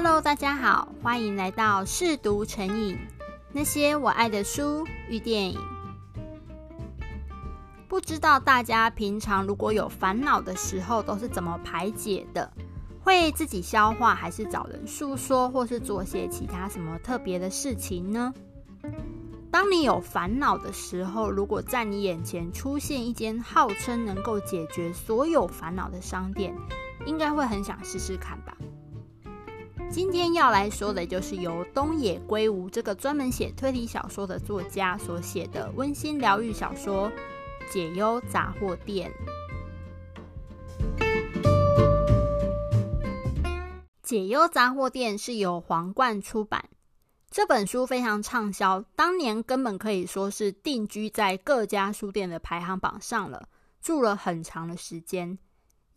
Hello，大家好，欢迎来到试读成瘾，那些我爱的书与电影。不知道大家平常如果有烦恼的时候，都是怎么排解的？会自己消化，还是找人诉说，或是做些其他什么特别的事情呢？当你有烦恼的时候，如果在你眼前出现一间号称能够解决所有烦恼的商店，应该会很想试试看吧？今天要来说的就是由东野圭吾这个专门写推理小说的作家所写的温馨疗愈小说《解忧杂货店》。《解忧杂货店》是由皇冠出版，这本书非常畅销，当年根本可以说是定居在各家书店的排行榜上了，住了很长的时间。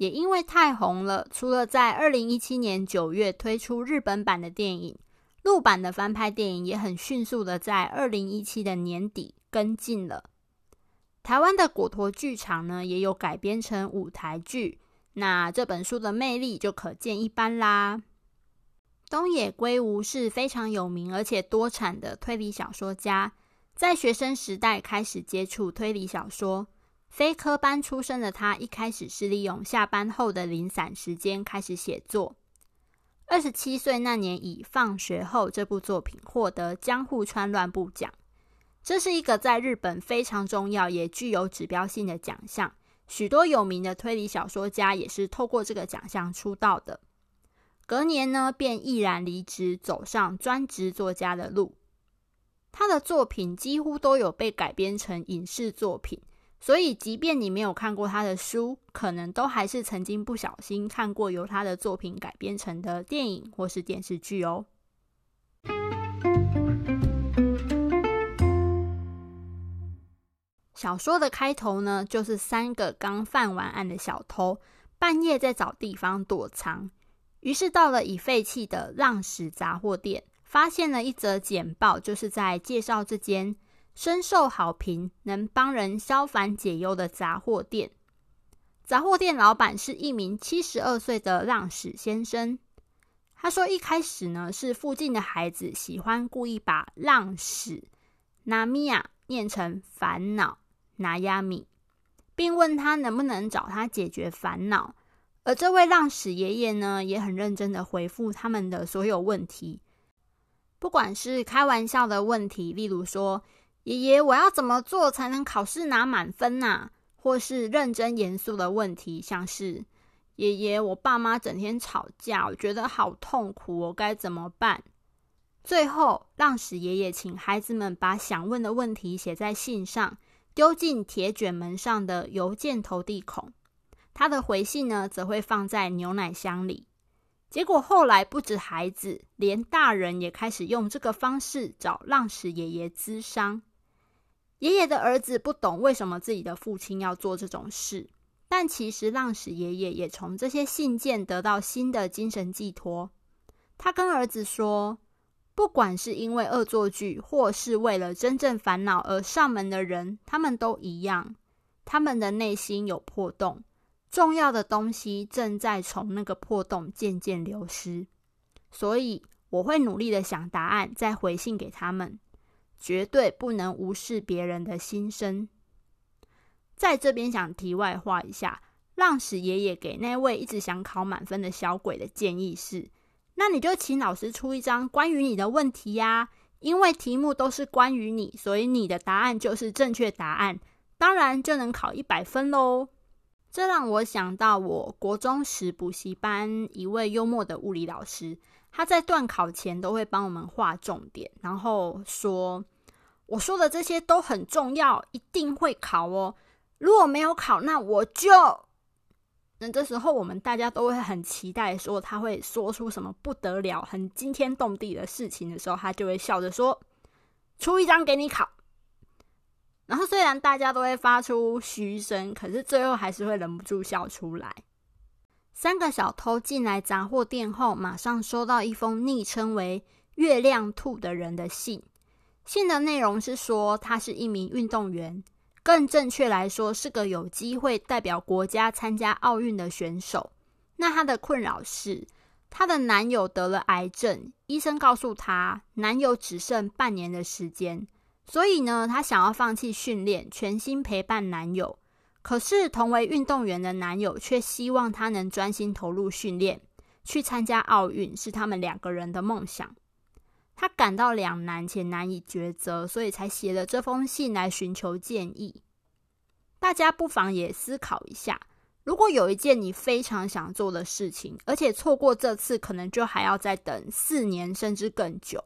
也因为太红了，除了在二零一七年九月推出日本版的电影，陆版的翻拍电影也很迅速的在二零一七的年底跟进了。台湾的果陀剧场呢，也有改编成舞台剧，那这本书的魅力就可见一斑啦。东野圭吾是非常有名而且多产的推理小说家，在学生时代开始接触推理小说。非科班出身的他，一开始是利用下班后的零散时间开始写作。二十七岁那年，以《放学后》这部作品获得江户川乱步奖，这是一个在日本非常重要也具有指标性的奖项。许多有名的推理小说家也是透过这个奖项出道的。隔年呢，便毅然离职，走上专职作家的路。他的作品几乎都有被改编成影视作品。所以，即便你没有看过他的书，可能都还是曾经不小心看过由他的作品改编成的电影或是电视剧哦。小说的开头呢，就是三个刚犯完案的小偷，半夜在找地方躲藏，于是到了已废弃的浪矢杂货店，发现了一则简报，就是在介绍这间。深受好评，能帮人消烦解忧的杂货店。杂货店老板是一名七十二岁的浪矢先生。他说，一开始呢，是附近的孩子喜欢故意把浪矢拿米亚念成烦恼拿亚米，并问他能不能找他解决烦恼。而这位浪矢爷爷呢，也很认真的回复他们的所有问题，不管是开玩笑的问题，例如说。爷爷，我要怎么做才能考试拿满分呐？或是认真严肃的问题，像是爷爷，我爸妈整天吵架，我觉得好痛苦，我该怎么办？最后，浪矢爷爷请孩子们把想问的问题写在信上，丢进铁卷门上的邮件投递孔。他的回信呢，则会放在牛奶箱里。结果后来，不止孩子，连大人也开始用这个方式找浪矢爷爷咨商。爷爷的儿子不懂为什么自己的父亲要做这种事，但其实浪矢爷爷也从这些信件得到新的精神寄托。他跟儿子说：“不管是因为恶作剧，或是为了真正烦恼而上门的人，他们都一样，他们的内心有破洞，重要的东西正在从那个破洞渐渐流失。所以我会努力的想答案，再回信给他们。”绝对不能无视别人的心声。在这边想题外话一下，浪矢爷爷给那位一直想考满分的小鬼的建议是：那你就请老师出一张关于你的问题呀，因为题目都是关于你，所以你的答案就是正确答案，当然就能考一百分喽。这让我想到我国中时补习班一位幽默的物理老师，他在段考前都会帮我们画重点，然后说。我说的这些都很重要，一定会考哦。如果没有考，那我就……那这时候我们大家都会很期待，说他会说出什么不得了、很惊天动地的事情的时候，他就会笑着说：“出一张给你考。”然后虽然大家都会发出嘘声，可是最后还是会忍不住笑出来。三个小偷进来杂货店后，马上收到一封昵称为“月亮兔”的人的信。信的内容是说，他是一名运动员，更正确来说是个有机会代表国家参加奥运的选手。那他的困扰是，她的男友得了癌症，医生告诉她，男友只剩半年的时间，所以呢，她想要放弃训练，全心陪伴男友。可是，同为运动员的男友却希望她能专心投入训练，去参加奥运，是他们两个人的梦想。他感到两难且难以抉择，所以才写了这封信来寻求建议。大家不妨也思考一下。如果有一件你非常想做的事情，而且错过这次，可能就还要再等四年甚至更久。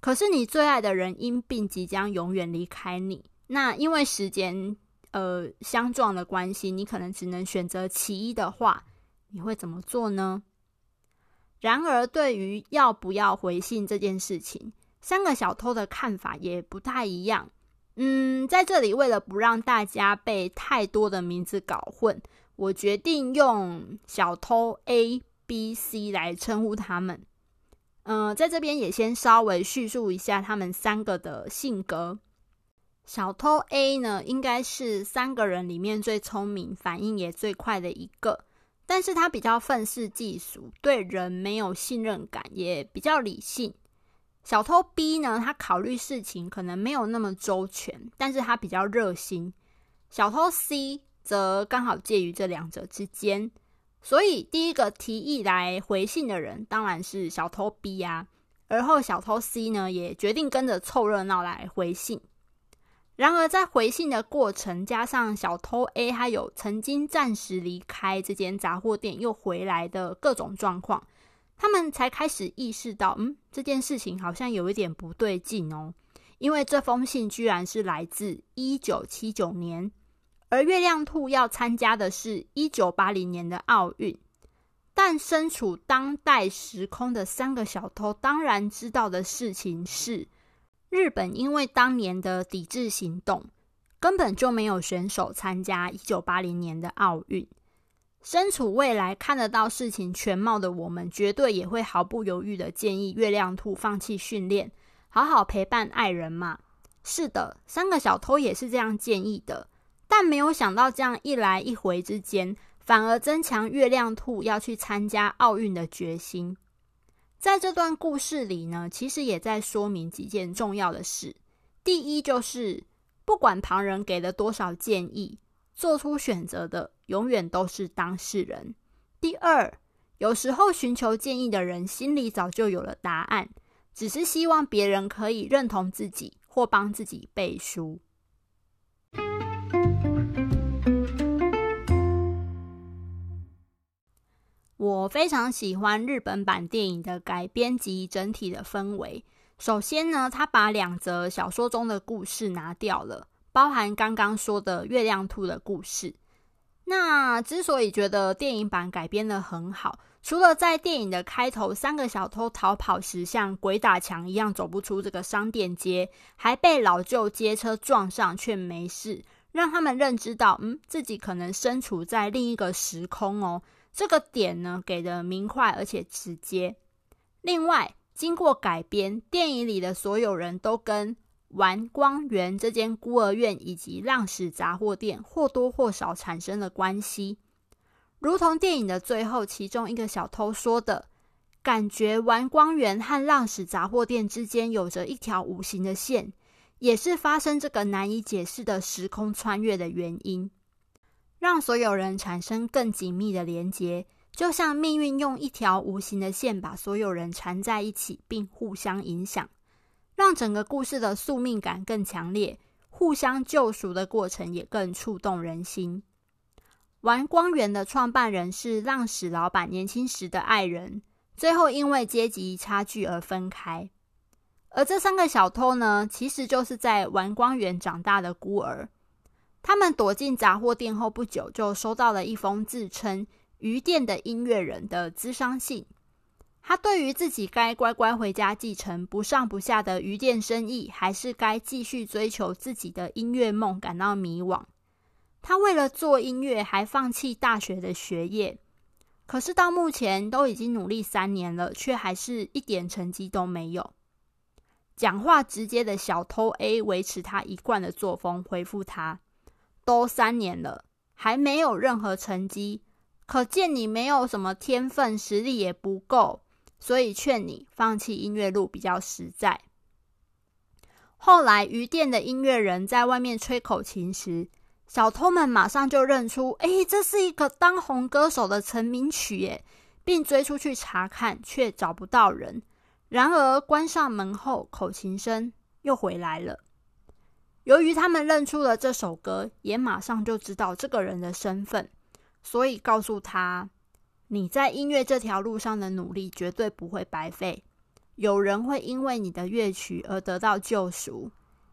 可是你最爱的人因病即将永远离开你，那因为时间呃相撞的关系，你可能只能选择其一的话，你会怎么做呢？然而，对于要不要回信这件事情，三个小偷的看法也不太一样。嗯，在这里为了不让大家被太多的名字搞混。我决定用小偷 A、B、C 来称呼他们。嗯、在这边也先稍微叙述一下他们三个的性格。小偷 A 呢，应该是三个人里面最聪明、反应也最快的一个，但是他比较愤世嫉俗，对人没有信任感，也比较理性。小偷 B 呢，他考虑事情可能没有那么周全，但是他比较热心。小偷 C。则刚好介于这两者之间，所以第一个提议来回信的人当然是小偷 B 啊，而后小偷 C 呢也决定跟着凑热闹来回信。然而在回信的过程，加上小偷 A 还有曾经暂时离开这间杂货店又回来的各种状况，他们才开始意识到，嗯，这件事情好像有一点不对劲哦，因为这封信居然是来自一九七九年。而月亮兔要参加的是一九八零年的奥运，但身处当代时空的三个小偷当然知道的事情是，日本因为当年的抵制行动，根本就没有选手参加一九八零年的奥运。身处未来看得到事情全貌的我们，绝对也会毫不犹豫的建议月亮兔放弃训练，好好陪伴爱人嘛。是的，三个小偷也是这样建议的。但没有想到，这样一来一回之间，反而增强月亮兔要去参加奥运的决心。在这段故事里呢，其实也在说明几件重要的事。第一，就是不管旁人给了多少建议，做出选择的永远都是当事人。第二，有时候寻求建议的人心里早就有了答案，只是希望别人可以认同自己或帮自己背书。我非常喜欢日本版电影的改编及整体的氛围。首先呢，他把两则小说中的故事拿掉了，包含刚刚说的月亮兔的故事。那之所以觉得电影版改编得很好，除了在电影的开头，三个小偷逃跑时像鬼打墙一样走不出这个商店街，还被老旧街车撞上却没事，让他们认知到，嗯，自己可能身处在另一个时空哦。这个点呢，给的明快而且直接。另外，经过改编，电影里的所有人都跟丸光园这间孤儿院以及浪矢杂货店或多或少产生了关系。如同电影的最后，其中一个小偷说的，感觉丸光园和浪矢杂货店之间有着一条无形的线，也是发生这个难以解释的时空穿越的原因。让所有人产生更紧密的连结，就像命运用一条无形的线把所有人缠在一起，并互相影响，让整个故事的宿命感更强烈，互相救赎的过程也更触动人心。玩光源的创办人是浪矢老板年轻时的爱人，最后因为阶级差距而分开。而这三个小偷呢，其实就是在玩光园长大的孤儿。他们躲进杂货店后不久，就收到了一封自称“鱼店的音乐人”的咨商信。他对于自己该乖乖回家继承不上不下的鱼店生意，还是该继续追求自己的音乐梦感到迷惘。他为了做音乐，还放弃大学的学业。可是到目前都已经努力三年了，却还是一点成绩都没有。讲话直接的小偷 A 维持他一贯的作风，回复他。都三年了，还没有任何成绩，可见你没有什么天分，实力也不够，所以劝你放弃音乐路比较实在。”后来，鱼店的音乐人在外面吹口琴时，小偷们马上就认出：“诶，这是一个当红歌手的成名曲耶！”并追出去查看，却找不到人。然而，关上门后，口琴声又回来了。由于他们认出了这首歌，也马上就知道这个人的身份，所以告诉他：“你在音乐这条路上的努力绝对不会白费，有人会因为你的乐曲而得到救赎，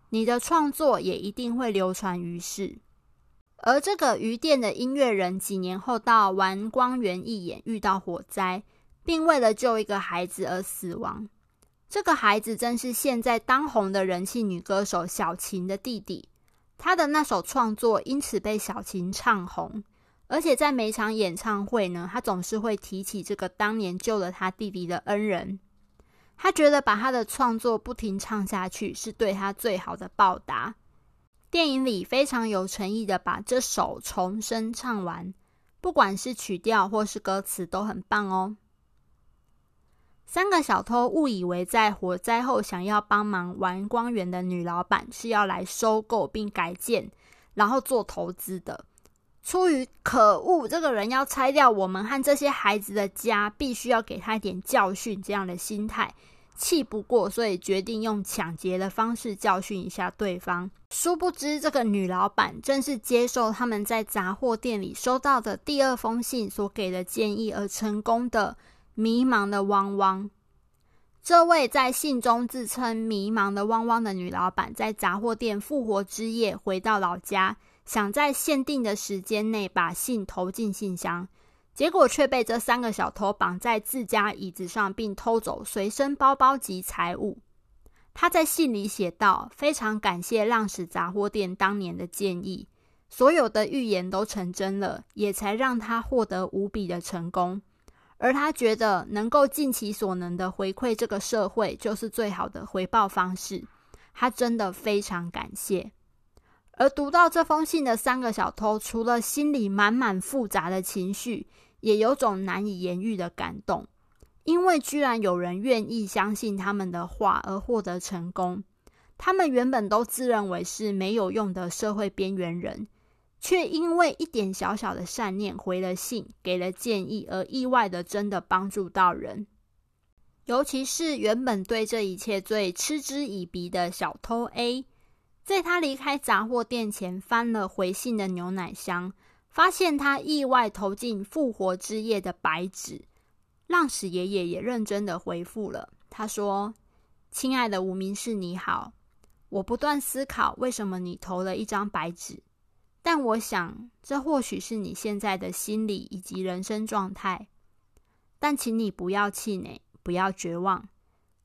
你的创作也一定会流传于世。”而这个鱼店的音乐人几年后到玩光园一眼，遇到火灾。并为了救一个孩子而死亡。这个孩子正是现在当红的人气女歌手小琴的弟弟。他的那首创作因此被小琴唱红，而且在每场演唱会呢，他总是会提起这个当年救了他弟弟的恩人。他觉得把他的创作不停唱下去是对他最好的报答。电影里非常有诚意的把这首重生唱完，不管是曲调或是歌词都很棒哦。三个小偷误以为在火灾后想要帮忙玩光源的女老板是要来收购并改建，然后做投资的。出于可恶，这个人要拆掉我们和这些孩子的家，必须要给他一点教训，这样的心态，气不过，所以决定用抢劫的方式教训一下对方。殊不知，这个女老板正是接受他们在杂货店里收到的第二封信所给的建议而成功的。迷茫的汪汪，这位在信中自称迷茫的汪汪的女老板，在杂货店复活之夜回到老家，想在限定的时间内把信投进信箱，结果却被这三个小偷绑在自家椅子上，并偷走随身包包及财物。她在信里写道：“非常感谢浪矢杂货店当年的建议，所有的预言都成真了，也才让她获得无比的成功。”而他觉得能够尽其所能的回馈这个社会，就是最好的回报方式。他真的非常感谢。而读到这封信的三个小偷，除了心里满满复杂的情绪，也有种难以言喻的感动，因为居然有人愿意相信他们的话而获得成功。他们原本都自认为是没有用的社会边缘人。却因为一点小小的善念回了信，给了建议，而意外的真的帮助到人。尤其是原本对这一切最嗤之以鼻的小偷 A，在他离开杂货店前翻了回信的牛奶箱，发现他意外投进复活之夜的白纸。浪矢爷爷也认真的回复了，他说：“亲爱的无名氏，你好，我不断思考为什么你投了一张白纸。”但我想，这或许是你现在的心理以及人生状态。但请你不要气馁，不要绝望。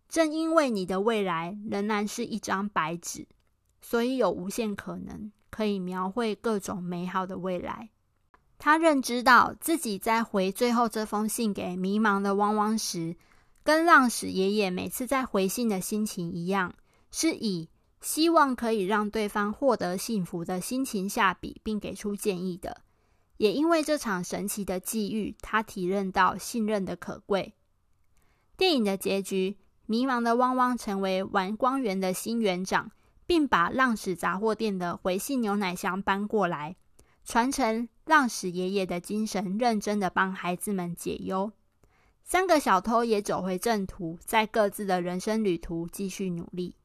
正因为你的未来仍然是一张白纸，所以有无限可能可以描绘各种美好的未来。他认知到自己在回最后这封信给迷茫的汪汪时，跟浪矢爷爷每次在回信的心情一样，是以。希望可以让对方获得幸福的心情下笔，并给出建议的。也因为这场神奇的际遇，他体认到信任的可贵。电影的结局，迷茫的汪汪成为玩光园的新园长，并把浪矢杂货店的回信牛奶箱搬过来，传承浪矢爷爷的精神，认真的帮孩子们解忧。三个小偷也走回正途，在各自的人生旅途继续努力。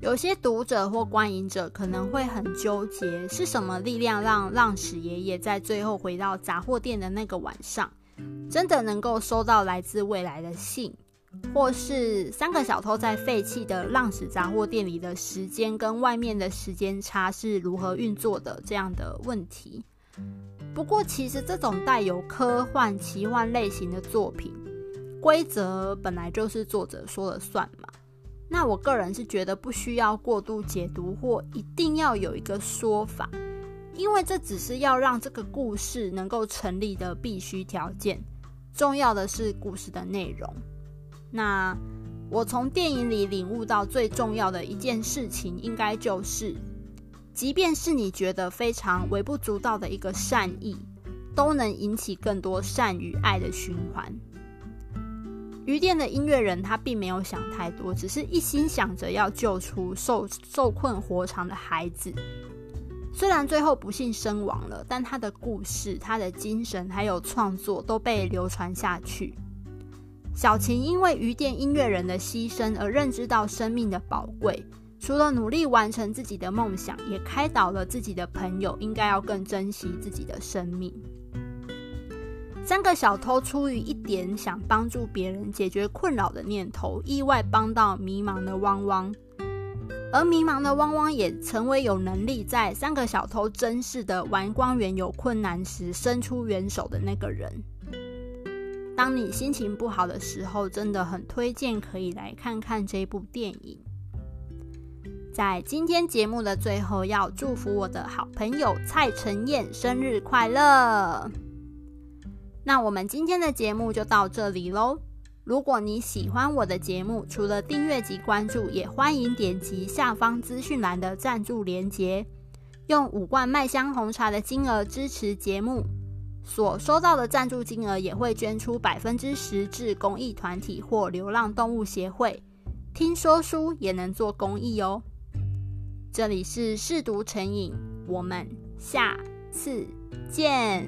有些读者或观影者可能会很纠结，是什么力量让浪矢爷爷在最后回到杂货店的那个晚上，真的能够收到来自未来的信，或是三个小偷在废弃的浪矢杂货店里的时间跟外面的时间差是如何运作的这样的问题。不过，其实这种带有科幻、奇幻类型的作品，规则本来就是作者说了算嘛。那我个人是觉得不需要过度解读，或一定要有一个说法，因为这只是要让这个故事能够成立的必须条件。重要的是故事的内容。那我从电影里领悟到最重要的一件事情，应该就是，即便是你觉得非常微不足道的一个善意，都能引起更多善与爱的循环。鱼店的音乐人他并没有想太多，只是一心想着要救出受受困火场的孩子。虽然最后不幸身亡了，但他的故事、他的精神还有创作都被流传下去。小晴因为鱼店音乐人的牺牲而认知到生命的宝贵，除了努力完成自己的梦想，也开导了自己的朋友应该要更珍惜自己的生命。三个小偷出于一点想帮助别人解决困扰的念头，意外帮到迷茫的汪汪。而迷茫的汪汪也成为有能力在三个小偷珍视的玩光源有困难时伸出援手的那个人。当你心情不好的时候，真的很推荐可以来看看这部电影。在今天节目的最后，要祝福我的好朋友蔡晨燕生日快乐。那我们今天的节目就到这里喽。如果你喜欢我的节目，除了订阅及关注，也欢迎点击下方资讯栏的赞助连结，用五罐麦香红茶的金额支持节目，所收到的赞助金额也会捐出百分之十至公益团体或流浪动物协会。听说书也能做公益哦。这里是试读成瘾，我们下次见。